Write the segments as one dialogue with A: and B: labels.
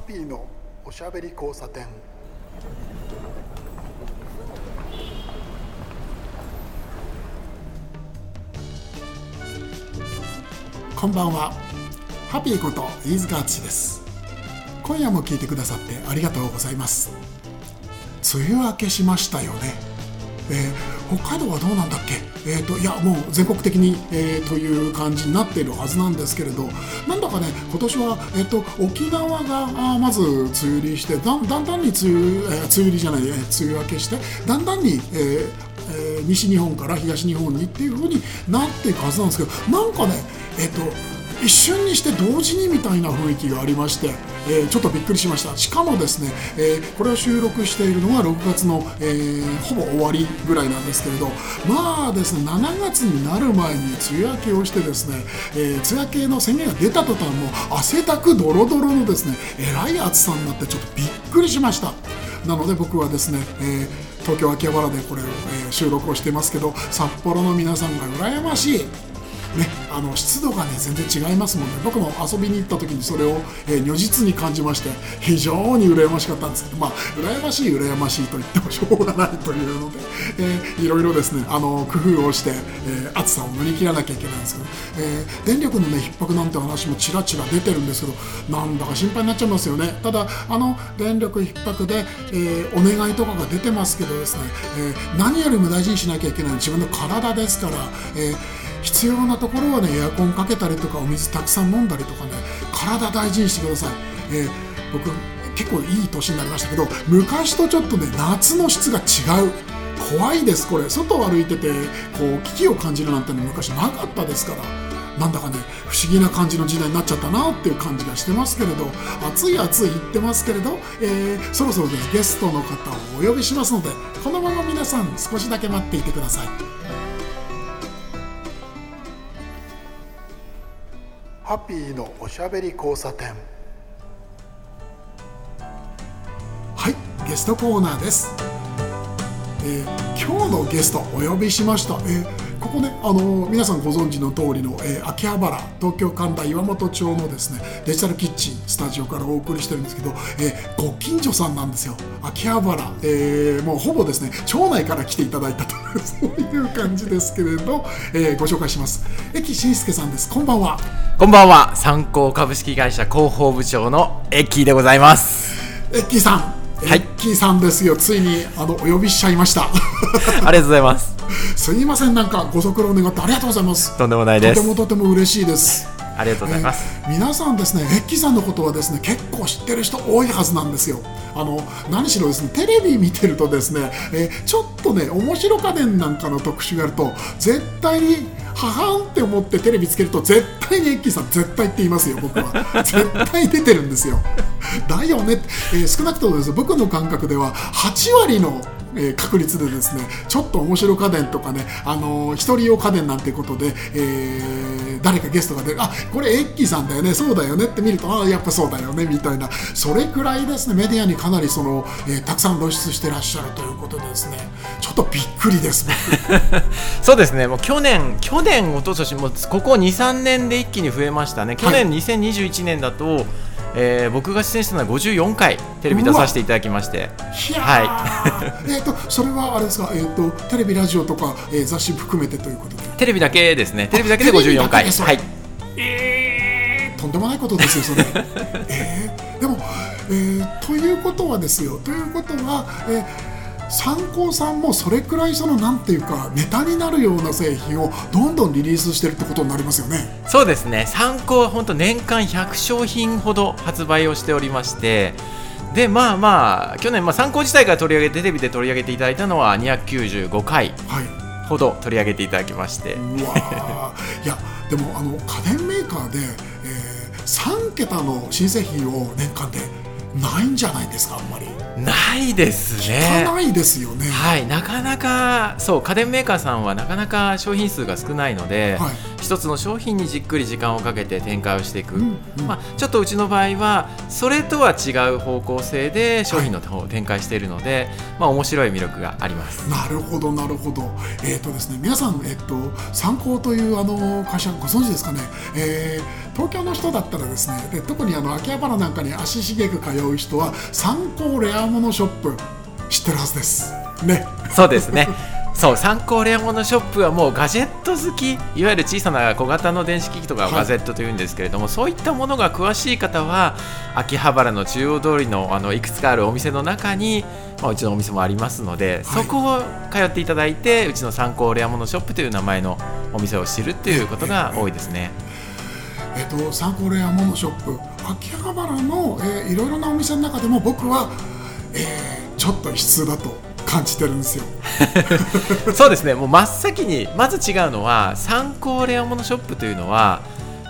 A: ハピーのおしゃべり交差点。こんばんは。ハピーこと飯塚敦です。今夜も聞いてくださってありがとうございます。梅雨明けしましたよね。えー、北海道はどうなんだっけ、えーと、いやもう全国的に、えー、という感じになっているはずなんですけれどなんだかね今年は、えーと、沖縄があまず梅雨入りしてだんだんだんに梅雨,、えー、梅雨入りじゃない、えー、梅雨明けしてだんだんに、えーえー、西日本から東日本にっていう風になっていくはずなんですけどなんかねえっ、ー、と一瞬にして同時にみたいな雰囲気がありまして、えー、ちょっとびっくりしました。しかもですね、えー、これを収録しているのが6月の、えー、ほぼ終わりぐらいなんですけれどまあですね7月になる前に梅雨明けをしてですね、え梅雨明けの宣言が出た途端も汗だくドロドロのですねえらい暑さになってちょっとびっくりしました。なので僕はですね、え東京秋葉原でこれを、え収録をしてますけど札幌の皆さんが羨ましい。ね、あの湿度がね全然違いますもんね。僕も遊びに行った時にそれを、えー、如実に感じまして非常に羨ましかったんですけどまあ羨ましい羨ましいと言ってもしょうがないというので、えー、いろいろですねあの工夫をして、えー、暑さを乗り切らなきゃいけないんですけど、えー、電力のね逼迫なんて話もちらちら出てるんですけどなんだか心配になっちゃいますよね。ただあの電力逼迫で、えー、お願いとかが出てますけどですね、えー、何よりも大事にしなきゃいけない自分の体ですから、えー必要なところはねエアコンかけたりとかお水たくさん飲んだりとかね体大事にしてください、えー、僕結構いい年になりましたけど昔とちょっとね夏の質が違う。怖いですこれ。外を歩いててこう危機を感じるなんての昔なかったですから。なんだかね不思議な感じの時代になっちゃったなっていう感じがしてますけれど暑い暑い言ってますけれど、えー、そろそろですゲストの方をお呼びしますのでこのまま皆さん少しだけ待っていてください。ハッピーのおしゃべり交差点。はいゲストコーナーです、えー、今日のゲストお呼びしました、えーここね、あの皆さんご存知の通りの、えー、秋葉原東京神田岩本町のですねデジタルキッチンスタジオからお送りしてるんですけど、えー、ご近所さんなんですよ。秋葉原、えー、もうほぼですね町内から来ていただいたとそういう感じですけれど、えー、ご紹介します。駅慎介さんです。こんばんは。
B: こんばんは。参考株式会社広報部長のエッキーでございます。
A: エッキーさんはい、キーさんですよ。ついにあのお呼びしちゃいました。あ
B: りがとうございます。
A: すいませんなんかご足労願ってありがとうございます。
B: とんでもないです。
A: とてもとても嬉しいです
B: ありがとうございます、
A: えー、皆さんですねエッキーさんのことはですね結構知ってる人多いはずなんですよ。あの何しろですねテレビ見てるとですね、えー、ちょっとね面白家電なんかの特集があると絶対にははんって思ってテレビつけると絶対にエッキーさん絶対って言いますよ僕は。絶対出てるんですよ。だよね、えー、少なくともです僕の感覚では8割のえー、確率でですねちょっと面白家電とかね、あのー、一人用家電なんていうことで、えー、誰かゲストが出るあこれエッキーさんだよねそうだよねって見るとあやっぱそうだよねみたいな。それくらいですねメディアにかなりその、えー、たくさん露出してらっしゃるということでですねちょっとびっくりです
B: そうですね。もう去年去年一昨年もここ23年で一気に増えましたね。去年2021年だと、えー、僕が出演したのは54回テレビ出させていただきまして。
A: はい。えっとそれはあれですか、えーと、テレビラジオとか、えー、雑誌含めてということで。
B: テレビだけですね。テレビだけで54回。はい。
A: えー、とんでもないことですよそれ。えー、でも、えー、ということはですよ。ということは、えー参考さんもそれくらいそのなんていうかネタになるような製品をどんどんリリースしてるってことになりますよね。
B: そうですね。参考は本当年間100商品ほど発売をしておりまして。でまあまあ去年、まあ、参考自体から取り上げテレビで取り上げていただいたのは295回ほど取り上げていただきまして、はい、う
A: わいやでもあの家電メーカーで、えー、3桁の新製品を年間でないんじゃないですかあんまり。
B: ないですね。
A: ないですよね。
B: はい。なかなかそう家電メーカーさんはなかなか商品数が少ないので、はい、一つの商品にじっくり時間をかけて展開をしていく、うんうん、まあ、ちょっとうちの場合はそれとは違う方向性で商品の方を展開しているので、はい、まあ面白い魅力があります。
A: なるほどなるほど。えっ、ー、とですね皆さんえっ、ー、と参考というあの会社ご存知ですかね、えー東京の人だったらですねで特にあの秋葉原なんかに足しげく通う人は参考レアものショップ知ってるはずです。ね。
B: そうですね。そう参考レアモノショップはもうガジェット好きいわゆる小さな小型の電子機器とかをガジェットというんですけれども、はい、そういったものが詳しい方は秋葉原の中央通りのあのいくつかあるお店の中に、まあ、うちのお店もありますので、はい、そこを通っていただいてうちの参考レアモノショップという名前のお店を知るっていうことが多いですね。
A: えっと、参考レアモノショップ秋葉原の、えー、いろいろなお店の中でも僕は、えー、ちょっと異質だと感じてるんですよ。
B: そうですね。もう真っ先にまず違うのは参考レアモノショップというのは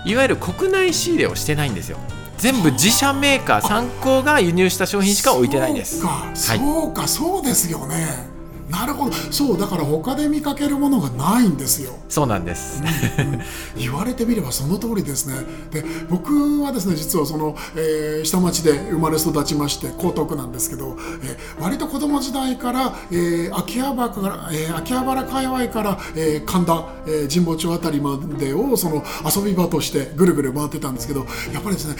B: いわゆる国内仕入れをしてないんですよ。全部自社メーカー参考が輸入した商品しか置いてないんです。
A: そうか、はい、そうか。そうですよねなるほど。そうだから他で見かけるものがないんですよ。
B: そうなんです、
A: うん、言われてみればその通りですね。で僕はですね実はその、えー、下町で生まれ育ちまして江東区なんですけど、えー、割と子供時代から、えー、秋葉原から、えー、秋葉原界隈から、えー、神田、えー、神保町あたりまでをその遊び場としてぐるぐる回ってたんですけどやっぱりですね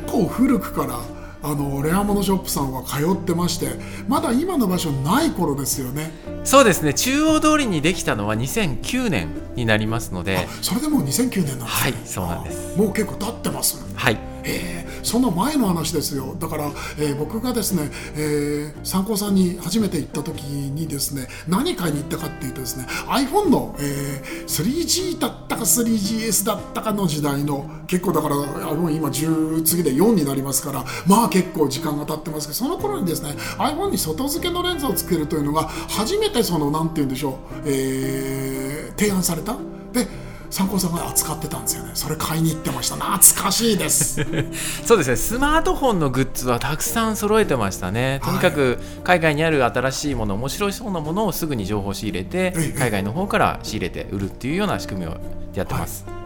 A: 結構古くからあのレアモノショップさんは通ってましてまだ今の場所ない頃ですよね。
B: そうですね。中央通りにできたのは2009年になりますので。
A: それでもう2009年なんですね。
B: はいそうなんです。
A: もう結構経ってます。
B: はい
A: えー、その前の話ですよ。だから、えー、僕がですね、えー、参考さんに初めて行った時にですね何買いに行ったかっていうとですね iPhone の、えー、3G だったか 3GS だったかの時代の結構だからもう今10次で4になりますからまあ結構時間が経ってますけどその頃にですね iPhone に外付けのレンズをつけるというのが初めてその何て言うんでしょう、えー、提案された。で参考さんが扱ってたんですよね。それ買いに行ってました。懐かしいです。
B: そうですね。スマートフォンのグッズはたくさん揃えてましたね。とにかく海外にある新しいもの面白そうなものをすぐに情報仕入れて海外の方から仕入れて売るっていうような仕組みをやってます、はい。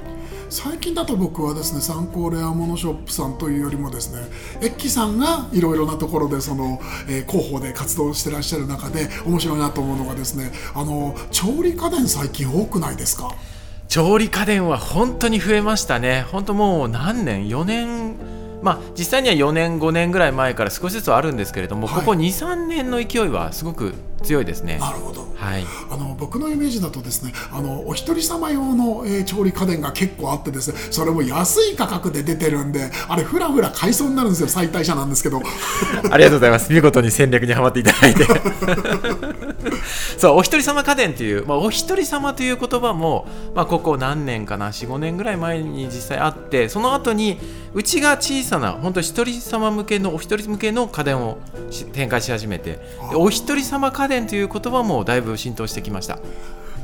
A: 最近だと僕はですね参考レアモノショップさんというよりもですねエッキさんがいろいろなところでその、えー、広報で活動してらっしゃる中で面白いなと思うのがですねあの調理家電最近多くないですか？
B: 調理家電は本当に増えましたね、本当もう何年、4年、まあ、実際には4年、5年ぐらい前から少しずつあるんですけれども、はい、ここ2、3年の勢いはすごく強いですね。
A: なるほど、
B: はい、
A: あの僕のイメージだとですねあのお一人様用の、えー、調理家電が結構あってですねそれも安い価格で出てるんであれふらふら買いそうになるんですよ最大者なんですけど。
B: ありがとうございます。見事に戦略にはまっていただいて。そうお一人様家電っていう、まあ、お一人様という言葉も、まあ、ここ何年かな45年ぐらい前に実際あってその後にうちが小さな本当一人様向けのお一人向けの家電を展開し始めてお一人様家電という言葉もだいぶ浸透してきました。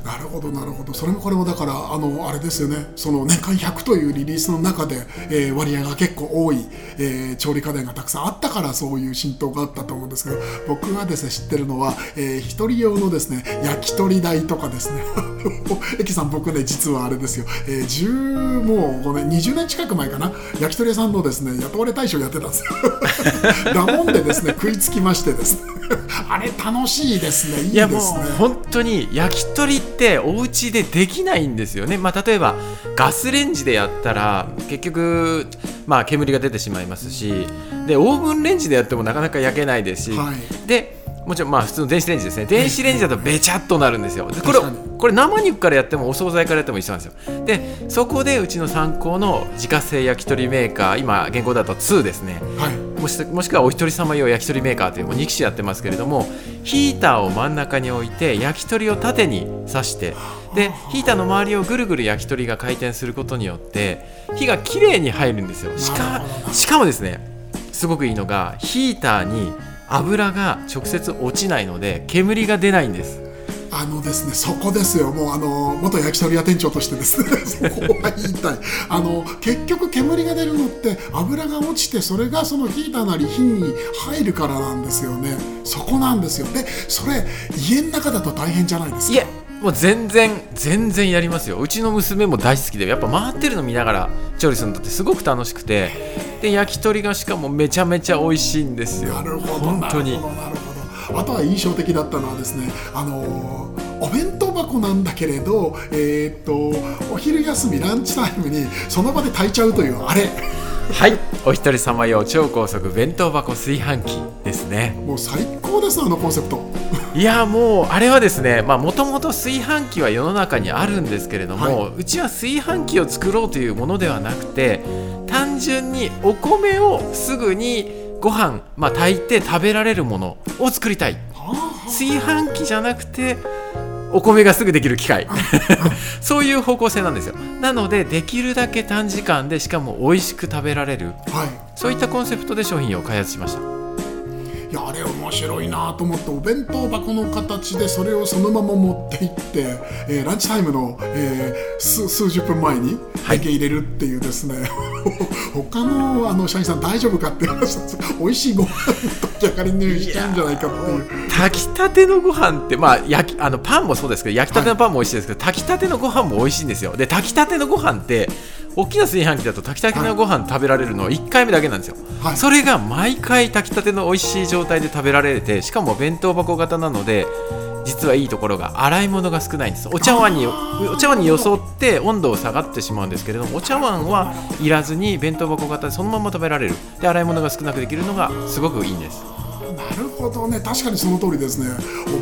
A: なるほどなるほど。それもこれもだからあのあれですよね。その年間100というリリースの中で、えー、割合が結構多い、えー、調理家電がたくさんあったからそういう浸透があったと思うんですけど僕がですね知ってるのは、えー、一人用のですね焼き鳥台とかですね。エキさん僕ね実はあれですよ、えー、10もう5年20年近く前かな。焼き鳥屋さんのですね雇われ大賞やってたんですよ。だもんでですね食いつきましてですね。あれ楽しいですね。いいですね。
B: 本当に焼き鳥ってお家でできないんですよね、まあ、例えばガスレンジでやったら結局、まあ、煙が出てしまいますしでオーブンレンジでやってもなかなか焼けないですし、はい、でもちろんまあ普通の電子レンジですね。電子レンジだとべちゃっとなるんですよ。これこれ生肉からやってもお惣菜からやっても一緒なんですよ。でそこでうちの参考の自家製焼き鳥メーカー今現行だと2ですね、はい、もしもしくはお一人様用焼き鳥メーカーというもう2機種やってますけれどもヒーターを真ん中に置いて焼き鳥を縦に刺してでヒーターの周りをぐるぐる焼き鳥が回転することによって火がきれいに入るんですよ。しかしかもですねすごくいいのがヒーターに油が直接落ちないので煙が出ないんです。
A: あのですねそこですよ。もうあの元焼き鳥屋店長としてですね そこは言いたい。あの結局煙が出るのって油が落ちてそれがそのヒーターなり火に入るからなんですよね。そこなんですよ。でそれ家の中だと大変じゃないですか？
B: いえもう全然全然やりますよ。うちの娘も大好きでやっぱ回ってるの見ながら調理するのってすごく楽しくて。で焼き鳥がしかもめちゃめちゃ美味しいんですよ。
A: なるほど本当に。なるほどあとは印象的だったのはですねあのお弁当箱なんだけれど、えー、っとお昼休みランチタイムにその場で炊いちゃうというあれ。
B: はい。お一人様用超高速弁当箱炊飯器ですね。
A: もう最高ですあのコンセプト。
B: いやもうあれはですねもともと炊飯器は世の中にあるんですけれども、はい、うちは炊飯器を作ろうというものではなくて単純にお米をすぐにご飯、まあ、炊いて食べられるものを作りたい。炊飯器じゃなくてお米がすぐできる機械。そういう方向性なんですよ。なのでできるだけ短時間でしかも美味しく食べられる、はい、そういったコンセプトで商品を開発しました
A: いやあれ面白いなと思ってお弁当箱の形でそれをそのまま持っていって、えー、ランチタイムの、えー、数数十分前にだけ入れるっていうですね、はい、他のあの社員さん大丈夫かって話美味しいご飯炊き上がりにしちゃうんじゃないかっていう。
B: 炊きたてのご飯ってまあ焼きあのパンもそうですけど焼きたてのパンも美味しいですけど、はい、炊きたてのご飯も美味しいんですよ。で炊きたてのご飯って大きな炊飯器だと炊きたてのご飯食べられるの1回目だけなんですよ、はい、それが毎回炊きたての美味しい状態で食べられてしかも弁当箱型なので実はいいところが洗い物が少ないんです。お茶碗にお茶碗によそって温度を下がってしまうんですけれどもお茶碗はいらずに弁当箱型でそのまま食べられる。で洗い物が少なくできるのがすごくいいんです
A: なるほどね。確かにその通りですね。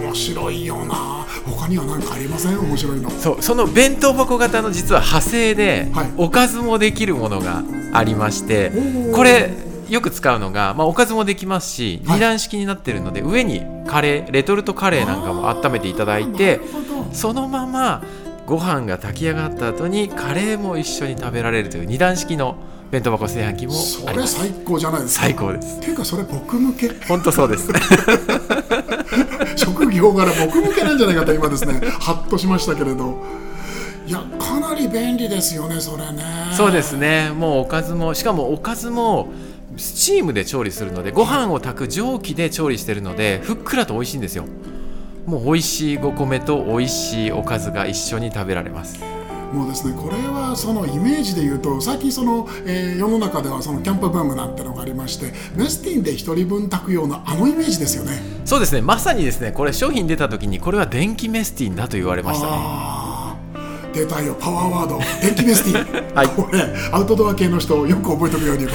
A: 面白いよな。他には何かありません？面白いの。
B: そうその弁当箱型の実は派生で、はい、おかずもできるものがありましてこれよく使うのが、まあ、おかずもできますし、二段式になってるので上にカレーレトルトカレーなんかも温めていただいてそのままご飯が炊き上がった後にカレーも一緒に食べられるという二段式の弁当箱炊飯器もそ
A: れ最高じゃないです
B: か。最高です。
A: っていうかそれ僕向け。
B: 本当そうです。
A: 職業柄僕向けなんじゃないかと今ですねハッとしましたけれど。いやかなり便利ですよねそれね。
B: そうですね。もうおかずもしかもおかずもスチームで調理するのでご飯を炊く蒸気で調理してるのでふっくらと美味しいんですよ。もう美味しいお米と美味しいおかずが一緒に食べられます
A: もうですねこれはそのイメージで言うと最近その、えー、世の中ではそのキャンプブームなんてのがありましてメスティンで1人分炊くようなあのイメージですよね。
B: そうですね。まさにですねこれ商品出た時にこれは電気メスティンだと言われましたね。
A: 出たよ。パワーワード。電気メスティン、はい、これアウトドア系の人よく覚えておくようにこ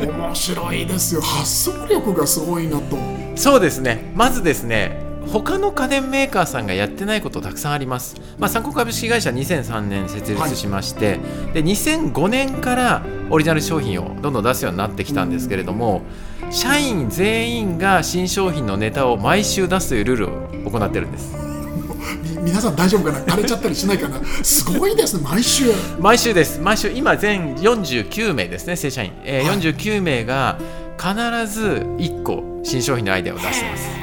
A: れ。面白いですよ。発想力がすごいなと。
B: そうですね。まずですね他の家電メーカーさんがやってないことたくさんあります、まあ、参考株式会社2003年設立しまして、はい、で2005年からオリジナル商品をどんどん出すようになってきたんですけれども社員全員が新商品のネタを毎週出すというルールを行ってるんです。
A: 皆さん大丈夫かな?枯れちゃったりしないかな?すごいですね毎週。
B: 毎週です。毎週今全49名ですね正社員、えーはい、49名が必ず1個新商品のアイデアを出してます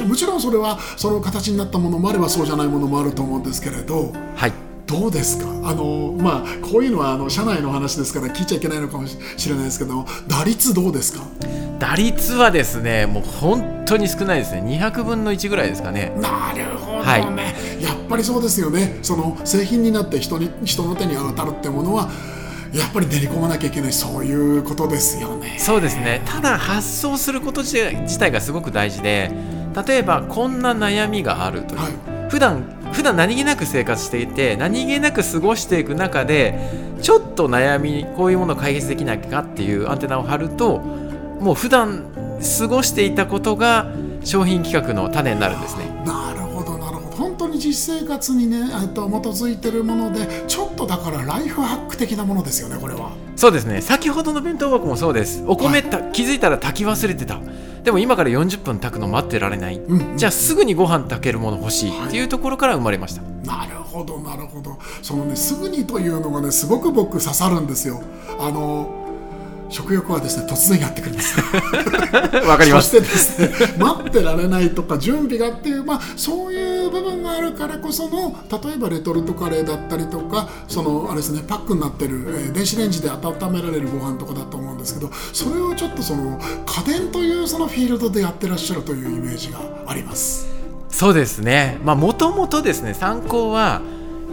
A: もちろんそれはその形になったものもあればそうじゃないものもあると思うんですけれど、はい、どうですか？あの、まあ、こういうのはあの社内の話ですから聞いちゃいけないのかもしれないですけど打率どうですか？
B: 打率はですねもう本当に少ないですね。200分の1ぐらいですかね。
A: なるほどね、はい、やっぱりそうですよね。その製品になって人に人の手に当たるってものはやっぱり練り込まなきゃいけない。そういうことですよね。
B: そうですね。ただ発想すること自体がすごく大事で例えばこんな悩みがあるという、はい、普段普段何気なく生活していて何気なく過ごしていく中でちょっと悩みこういうものを解決できなきゃっていうアンテナを張るともう普段過ごしていたことが商品企画の種になるんですね。
A: なるほどなるほど本当に実生活にねと基づいてるものでちょっとだからライフハック的なものですよねこれは。
B: そうですね。先ほどの弁当箱もそうです。お米た、はい、気づいたら炊き忘れてた。でも今から40分炊くの待ってられない、うん、じゃあすぐにご飯炊けるもの欲しい。っていうところから生まれました、
A: はい、なるほどなるほど。そのねすぐにというのがねすごく僕刺さるんですよ。あの食欲はですね突然やってくるんです。
B: わかります。
A: そしてですね待ってられないとか準備がっていうまあそういう部分があるからこその例えばレトルトカレーだったりとかそのあれですねパックになってる、えー、電子レンジで温められるご飯とかだと思うんですけどそれをちょっとその家電というそのフィールドでやってらっしゃるというイメージがあります。
B: そうですね。まあもともとですね参考は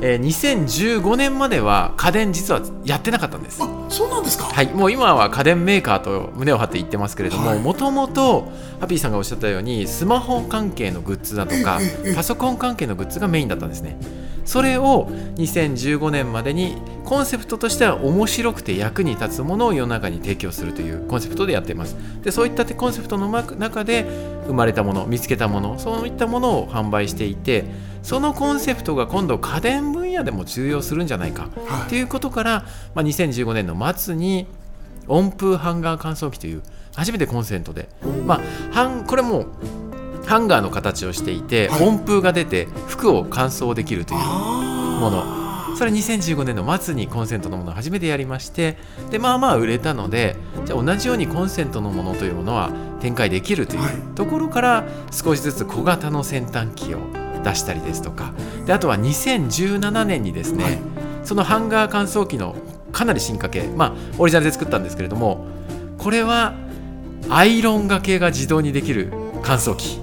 B: えー、2015年までは家電実はやってなかったんです。
A: あそうなんですか？
B: はい。もう今は家電メーカーと胸を張って言ってますけれどももともとハッピーさんがおっしゃったようにスマホ関係のグッズだとかパソコン関係のグッズがメインだったんですね。それを2015年までにコンセプトとしては面白くて役に立つものを世の中に提供するというコンセプトでやっています。でそういったコンセプトの中で生まれたもの見つけたものそういったものを販売していてそのコンセプトが今度家電分野でも通用するんじゃないか。とい。うことから、まあ、2015年の末に温風ハンガー乾燥機という初めてコンセントで、まあ、これもハンガーの形をしていて、はい、温風が出て服を乾燥できるというものそれ2015年の末にコンセントのものを初めてやりましてでまあまあ売れたのでじゃあ同じようにコンセントのものというものは展開できるというところから少しずつ小型の先端機を出したりですとかであとは2017年にですね、はい、そのハンガー乾燥機のかなり進化系まあオリジナルで作ったんですけれどもこれはアイロンがけが自動にできる乾燥機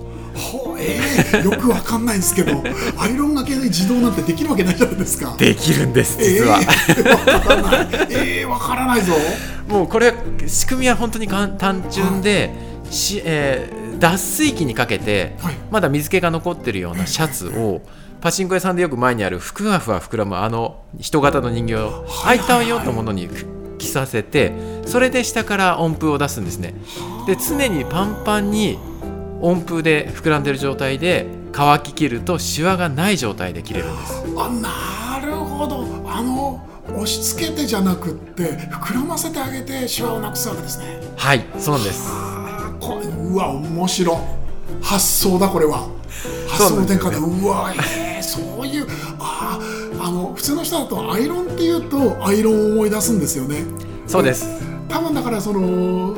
A: ほえー、よくわかんないんですけどアイロンがけで自動なんてできるわけないじゃないですか。
B: できるんです実は、
A: えー、わからない。えー、わからないぞ。
B: もうこれ仕組みは本当に単純で、はい、しえー脱水機にかけて、はい、まだ水気が残ってるようなシャツを、パチンコ屋さんでよく前にあるふわふわ膨らむあの人型の人形を履いたようなものに着させてそれで下から温風を出すんですね。で常にパンパンに温風で膨らんでる状態で乾ききるとシワがない状態で切れるんです。
A: あなるほど。あの押し付けてじゃなくって膨らませてあげてシワをなくすわけですね。
B: はいそうなんです
A: これうわ面白発想だこれは。発想の転換でうわえー、そういうああの普通の人だとアイロンっていうとアイロンを思い出すんですよね。
B: そうです。
A: 多分だからその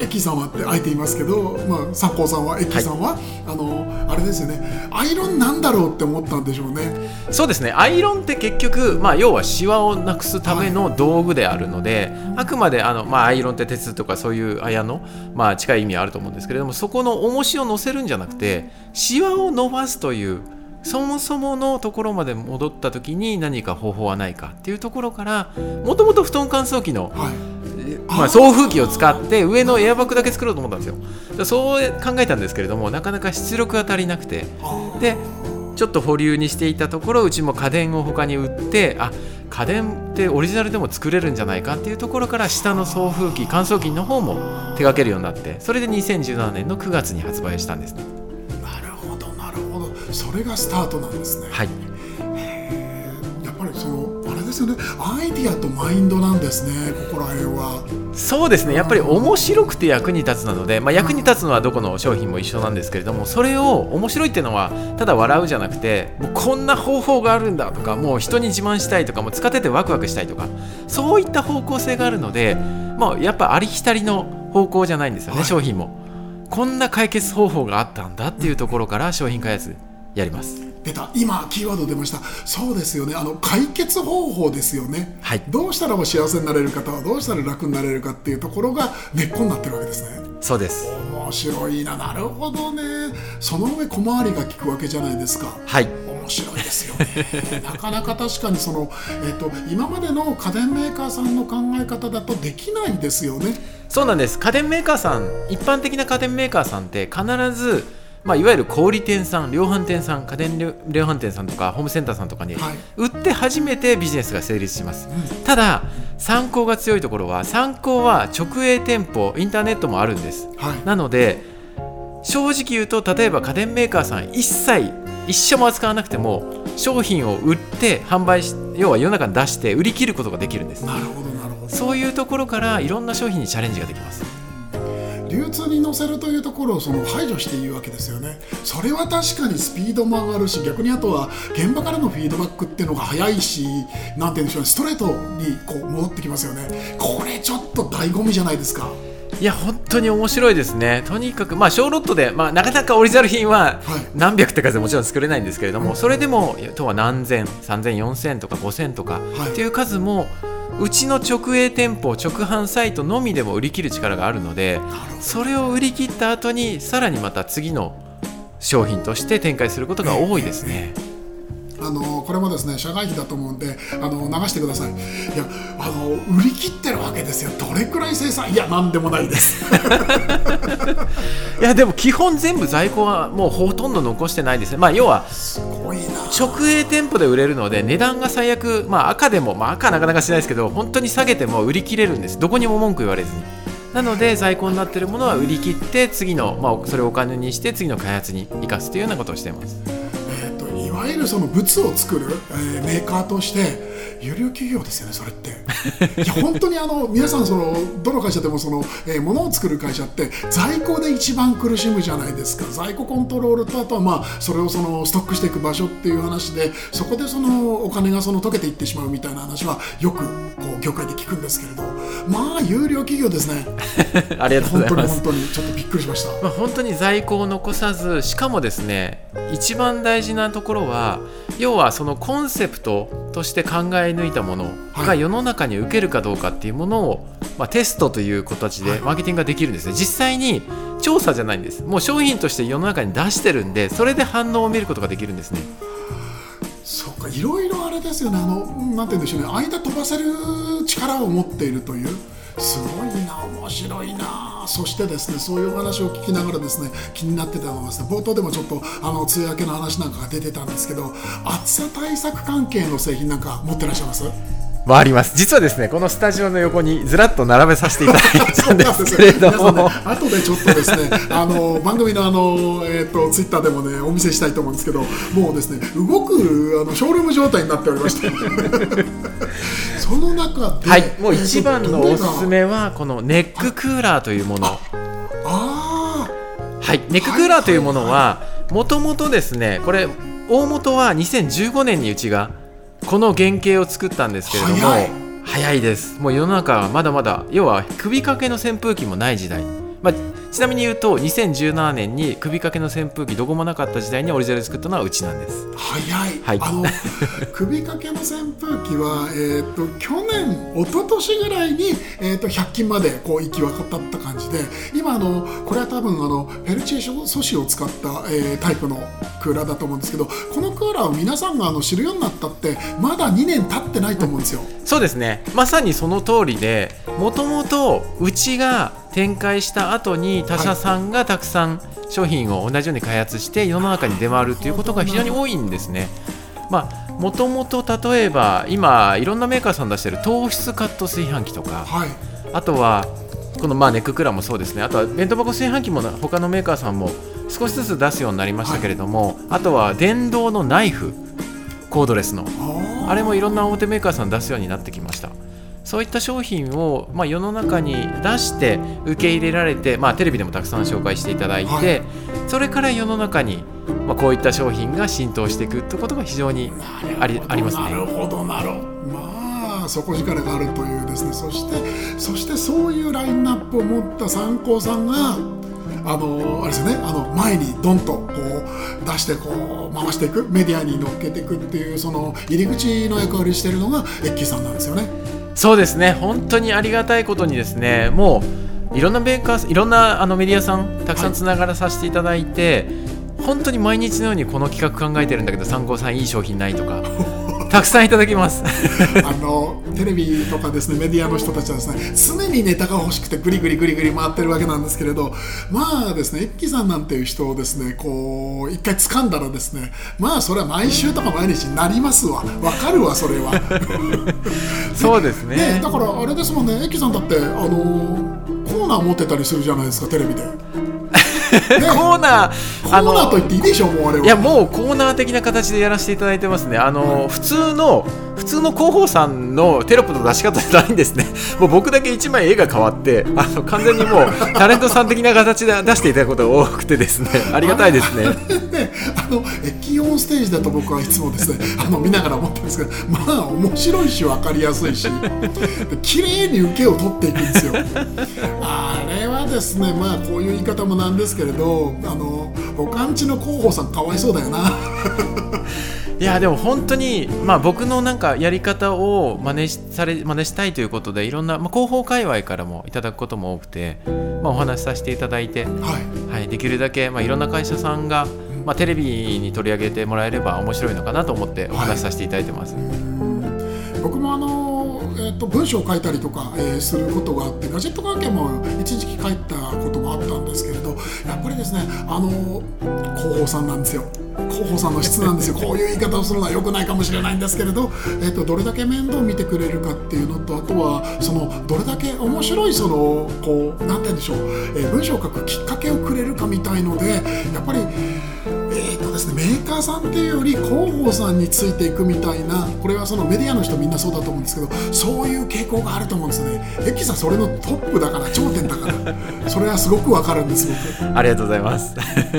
A: エキさんはってあえて言いますけど、まあ、三光さんはエキさんは、はい、あのあれですよね。アイロンなんだろうって思ったんでしょうね。
B: そうですね。アイロンって結局、まあ、要はシワをなくすための道具であるので、はい、あくまであの、まあ、アイロンって鉄とかそういうあやの、まあ、近い意味あると思うんですけれどもそこの重しを乗せるんじゃなくてシワを伸ばすというそもそものところまで戻った時に何か方法はないかっていうところからもともと布団乾燥機の、はいまあ、送風機を使って上のエアバッグだけ作ろうと思ったんですよ。そう考えたんですけれどもなかなか出力が足りなくて。でちょっと保留にしていたところうちも家電を他に売ってあ家電ってオリジナルでも作れるんじゃないかっていうところから下の送風機乾燥機の方も手掛けるようになってそれで2017年の9月に発売したんですね。
A: なるほどなるほど。それがスタートなんですね。
B: はい
A: ですよね。アイディアとマインドなんですねここら辺は。
B: そうですね。やっぱり面白くて役に立つなので、まあ、役に立つのはどこの商品も一緒なんですけれどもそれを面白いっていうのはただ笑うじゃなくてもうこんな方法があるんだとかもう人に自慢したいとかもう使っててワクワクしたいとかそういった方向性があるので、まあ、やっぱありきたりの方向じゃないんですよね、はい、商品も。こんな解決方法があったんだっていうところから商品開発やります。
A: 出た。今キーワード出ました。そうですよね。あの解決方法ですよね、
B: はい、
A: どうしたらも幸せになれる方はどうしたら楽になれるかっていうところが根っこになってるわけですね。
B: そうです。
A: 面白いな。なるほどね。その上小回りが利くわけじゃないですか。
B: はい。
A: 面白いですよね。なかなか確かにその、えっと、今までの家電メーカーさんの考え方だとできないですよね。
B: そうなんです。家電メーカーさん一般的な家電メーカーさんって必ずまあ、いわゆる小売店さん量販店さん家電量販店さんとかホームセンターさんとかに売って初めてビジネスが成立します、ただ参考が強いところは参考は直営店舗インターネットもあるんです、はい、なので正直言うと例えば家電メーカーさん一切一社も扱わなくても商品を売って販売し要は世の中に出して売り切ることができるんです。
A: なるほどなるほど。
B: そういうところからいろんな商品にチャレンジができます
A: 流通に乗せるというところをその排除しているわけですよね。それは確かにスピードも上がるし逆にあとは現場からのフィードバックっていうのが早いしなんて言うんでしょうストレートにこう戻ってきますよね。これちょっと醍醐味じゃないですか。
B: いや本当に面白いですね、とにかく、まあ、小ロットで、まあ、なかなかオリジナル品は何百って数もちろん作れないんですけれども、はい、それでも、とは何千、3000、4000とか5000とかっていう数も、うちの直営店舗直販サイトのみでも売り切る力があるのでそれを売り切った後にさらにまた次の商品として展開することが多いですね。
A: あのこれもですね社外費だと思うんであの流してください。いやあの売り切ってるわけですよ。どれくらい生産？いやなんでもないです。
B: いやでも基本全部在庫はもうほとんど残してないですね。まあ要は
A: すごいな。
B: 直営店舗で売れるので値段が最悪まあ赤でもまあ赤なかなかしないですけど本当に下げても売り切れるんです。どこにも文句言われずに。なので在庫になっているものは売り切って次の、まあ、それをお金にして次の開発に生かすというようなことをしています
A: えーといわゆるその物を作る、えーメーカーとして有料企業ですよねそれって。いや本当にあの皆さんそのどの会社でもその、えー物を作る会社って在庫で一番苦しむじゃないですか。在庫コントロールとあとはまあそれをそのストックしていく場所っていう話でそこでそのお金がその溶けていってしまうみたいな話はよくこう業界で聞くんですけれど。まあ有料企業ですね。
B: ありがとうございます。
A: 本当に本当にちょっとびっくりしました。
B: まあ、本当に在庫を残さずしかもですね一番大事なところは要はそのコンセプトとして考え抜いたもの
A: はい
B: が世の中に受けるかどうかっていうものを、まあ、テストという形で
A: はい。
B: マーケティングができるんですね。実際に調査じゃないんです。もう商品として世の中に出してるんでそれで反応を見ることができるんですね。
A: そうかいろいろあれですよね。あのなんて言うんでしょうね。間飛ばせる力を持っているというすごいな面白いな。そしてですねそういうお話を聞きながらですね気になってたのはですね冒頭でもちょっとあの梅雨明けの話なんかが出てたんですけど暑さ対策関係の製品なんか持ってらっしゃいます？
B: まああります。実はですねこのスタジオの横にずらっと並べさせていただいたんですけれど
A: 皆さんね
B: も。
A: 後でちょっとですねあの番組のあの、えー、とツイッターでもねお見せしたいと思うんですけどもうですね動くあのショールーム状態になっておりまして。その中で、
B: はいもう一番のおすすめはこのネッククーラーというもの。
A: あ
B: はい、ネッククーラーというものはもともとですねこれ大元は2015年にうちがこの原型を作ったんですけれども
A: 早い。
B: です。もう世の中はまだまだ要は首掛けの扇風機もない時代、まあ、ちなみに言うと2017年に首掛けの扇風機どこもなかった時代にオリジナルで作ったのはうちなんです。
A: ー早い、
B: はい。
A: あの 首掛けの扇風機は、えー、と去年一昨年ぐらいに、えー、と100均までこう行き渡った感じで今あのこれは多分あのフェルチェ素子を使った、えータイプのクーラーだと思うんですけどこのクーラーを皆さんがあの知るようになったってまだ2年経ってないと思うんですよ。
B: そうですね。まさにその通りでもともとうちが展開した後に他社さんがたくさん商品を同じように開発して世の中に出回るということが非常に多いんですね。まあもともと例えば今いろんなメーカーさん出してる糖質カット炊飯器とか
A: はい。
B: あとはこのまあネッククーラーもそうですね。あとは弁当箱炊飯器もな他のメーカーさんも少しずつ出すようになりましたけれども、あとは電動のナイフコードレスの
A: あ
B: れもいろんな大手メーカーさん出すようになってきましたそういった商品を、まあ、世の中に出して受け入れられて、まあ、テレビでもたくさん紹介していただいて、
A: はい。
B: それから世の中に、まあ、こういった商品が浸透していくということが非常にありありますね。
A: なるほどなるほど。まあ底力があるというですね。そしてそしてそういうラインナップを持った参考さんがあのあれですよね。あの前にドンとこう出してこう回していく。メディアに乗っけていくっていうその入り口の役割してるのがエッキーさんなんですよね。
B: そうですね。本当にありがたいことにですねもういろんなメーカーいろんなあのメディアさんたくさんつながらさせていただいて、本当に毎日のようにこの企画考えてるんだけど参考さんいい商品ないとかたくさんいただきます
A: あのテレビとかですねメディアの人たちはですね常にネタが欲しくてグリグリグリグリ回ってるわけなんですけれどまあですねエッキーさんなんていう人をですねこう一回掴んだらですねまあそれは毎週とか毎日になりますわわかるわそれは。
B: そうですね
A: ね、だからあれですもんねエッキーさんだってあのコーナー持ってたりするじゃないですかテレビで。ね。
B: コーナー
A: コーナーと言っていいでしょもうあれは。い
B: やもうコーナー的な形でやらせていただいてますね。あの、普通の普通の広報さんのテロップの出し方じゃないんですね。もう僕だけ一枚絵が変わってあの完全にもうタレントさん的な形で出していただくことが多くてですね。ありがたいですね。
A: ね、あのエキオンステージだと僕はいつもですね あの見ながら思ってるんですけどまあ面白いし分かりやすいし。で綺麗に受けを取っていくんですよ。あれはですねまあこういう言い方もなんですけれどあの他んちの広報さんかわいそうだよな。い
B: やでも本当に、まあ、僕のなんかやり方を真似しされ真似したいということでいろんな、まあ、広報界隈からもいただくことも多くて、まあ、お話しさせていただいて、
A: はい。
B: はい、できるだけ、まあ、いろんな会社さんが、まあ、テレビに取り上げてもらえれば面白いのかなと思ってお話しさせていただいてます。
A: 僕もあの、えーと、文章を書いたりとか、えー、することがあってガジェット関係も一時期書いたこともあったんですけれどやっぱりですねあの広報さんなんですよ。広報さんの質なんですよ。こういう言い方をするのは良くないかもしれないんですけれど、えーと、どれだけ面倒を見てくれるかっていうのとあとはそのどれだけ面白いそのこうなんて言うんでしょう、えー、文章を書くきっかけをくれるかみたいのでやっぱりですね、メーカーさんっていうより広報さんについていくみたいなこれはそのメディアの人みんなそうだと思うんですけどそういう傾向があると思うんですよね。エキさんそれのトップだから頂点だから。それはすごくわかるんです
B: 僕。ありがとうございます。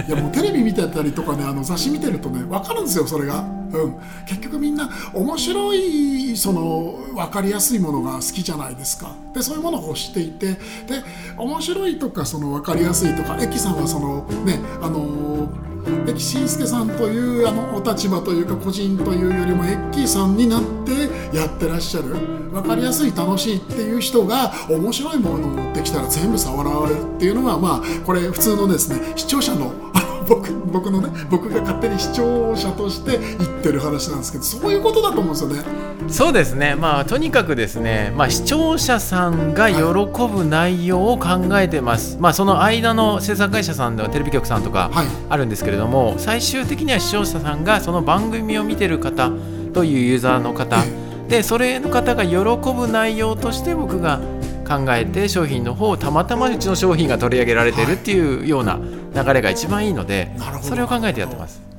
A: いやもうテレビ見てたりとかねあの雑誌見てるとねわかるんですよそれが。うん、結局みんな面白いその分かりやすいものが好きじゃないですか。でそういうものを欲していてで面白いとかその分かりやすいとかエキさんはそのねあのエキシンスケさんというあのお立場というか個人というよりもエッキーさんになってやってらっしゃる分かりやすい楽しいっていう人が面白いものを持ってきたら全部触られるっていうのがまあこれ普通のですね視聴者の僕僕のね僕が勝手に視聴者として言ってる話なんですけどそういうことだと思うんですよね。
B: そうですね。まあとにかくですね、まあ、視聴者さんが喜ぶ内容を考えてます、はい、まあその間の制作会社さんではテレビ局さんとかあるんですけれども、はい、最終的には視聴者さんがその番組を見てる方というユーザーの方でそれの方が喜ぶ内容として僕が考えて商品の方をたまたまうちの商品が取り上げられてるっていうような流れが一番いいので、それを考えてやってます。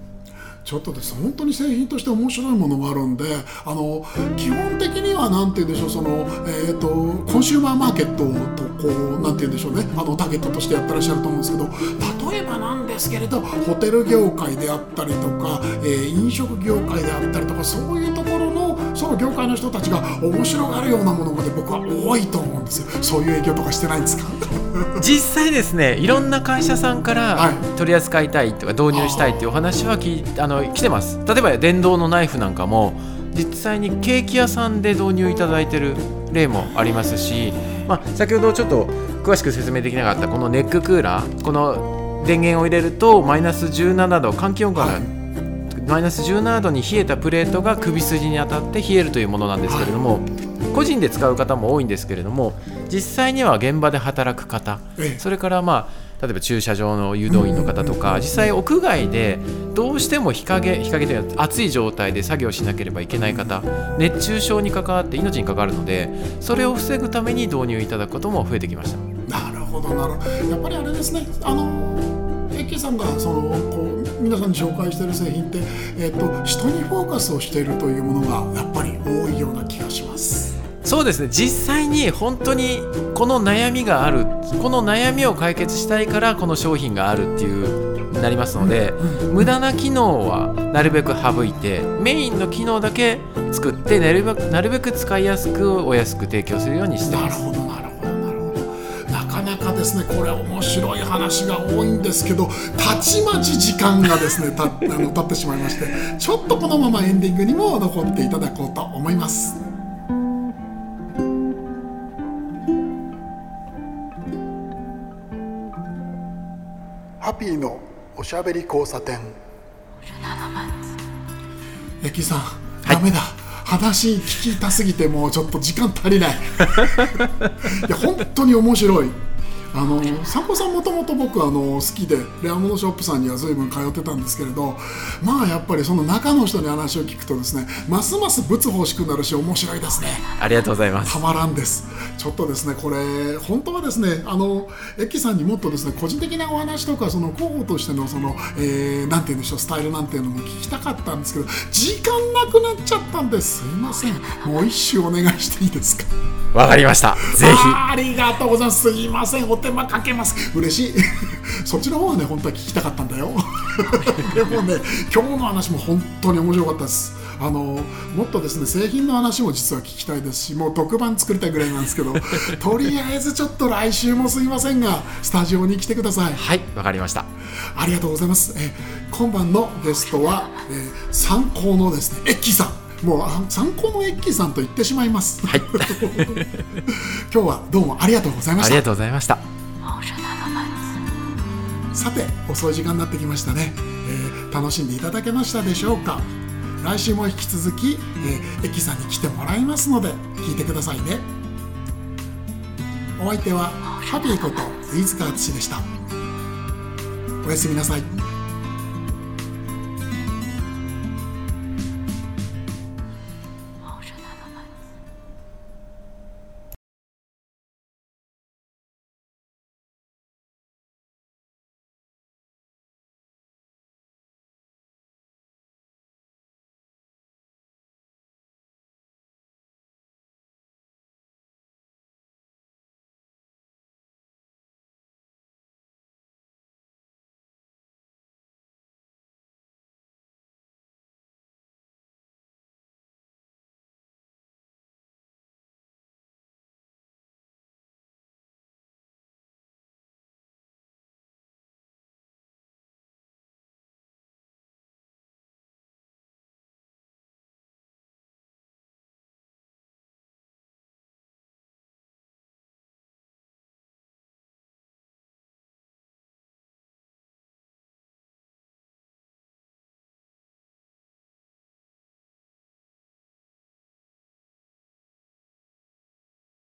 A: ちょっとです。本当に製品として面白いものがあるんであの基本的には何て言うんでしょうその、えーと、コンシューマーマーケットとこう何て言うんでしょうね。あのターゲットとしてやってらっしゃると思うんですけど例えばなんですけれどホテル業界であったりとか、えー、飲食業界であったりとかそういうところのその業界の人たちが面白がるようなものまで僕は多いと思うんですよ。そういう営業とかしてないんですか？
B: 実際ですねいろんな会社さんから取り扱いたいとか導入したいっていうお話はきあの来てます。例えば電動のナイフなんかも実際にケーキ屋さんで導入いただいてる例もありますし、まあ、先ほどちょっと詳しく説明できなかったこのネッククーラーこの電源を入れるとマイナス17度換気温からマイナス17度に冷えたプレートが首筋に当たって冷えるというものなんですけれども、個人で使う方も多いんですけれども実際には現場で働く方それからまあ例えば駐車場の誘導員の方とか実際屋外でどうしても日陰日陰というか暑い状態で作業しなければいけない方熱中症に関わって命に関わるのでそれを防ぐために導入いただくことも増えてきました。
A: なるほどなるほど。やっぱりあれですねあのエッキーさんがそのこう皆さんに紹介している製品って、えーと人にフォーカスをしているというものがやっぱり多いような気がします。
B: そうですね実際に本当にこの悩みがあるこの悩みを解決したいからこの商品があるっていうなりますので、無駄な機能はなるべく省いてメインの機能だけ作ってなるべくなるべく使いやすくお安く提供するようにしてます。
A: なるほどなるほどなるほどなかなかですねこれ面白い話が多いんですけどたちまち時間がですねた あの経ってしまいましてちょっとこのままエンディングにも残っていただこうと思います。ピーのおしゃべり交差点。エキさん、はい、ダメだ。話聞きたすぎてもうちょっと時間足りない。いや本当に面白いあの散歩さんもともと僕あの好きでレアモノショップさんには随分通ってたんですけれどまあやっぱりその中の人に話を聞くとですねますます物欲しくなるし面白いですね。
B: ありがとうございます。
A: たまらんです。ちょっとですねこれ本当はですねあのエッキさんにもっとですね個人的なお話とかその広報としてのその、えー、なんて言うんでしょうスタイルなんていうのも聞きたかったんですけど時間なくなっちゃったんです。すいません。もう一周お願いしていいですか？
B: わかりました。ぜひ。
A: ありがとうございます。すいません。お手間かけます嬉しい そっちの方はね本当は聞きたかったんだよ でもね今日の話も本当に面白かったですあのもっとですね製品の話も実は聞きたいですしもう特番作りたいぐらいなんですけど とりあえずちょっと来週もすいませんがスタジオに来てください
B: はいわかりました
A: ありがとうございますえ今晩のゲストは、えー、参考のですねエッキーさんもう参考のエッキーさんと言ってしまいます。はい。今日はどうもありがとうございました。あ
B: りがとうございました。
A: さて遅い時間になってきましたね。えー楽しんでいただけましたでしょうか？来週も引き続き、えー、エキさんに来てもらいますので聞いてくださいね。お相手はハピーこと飯塚敦でした。おやすみなさい。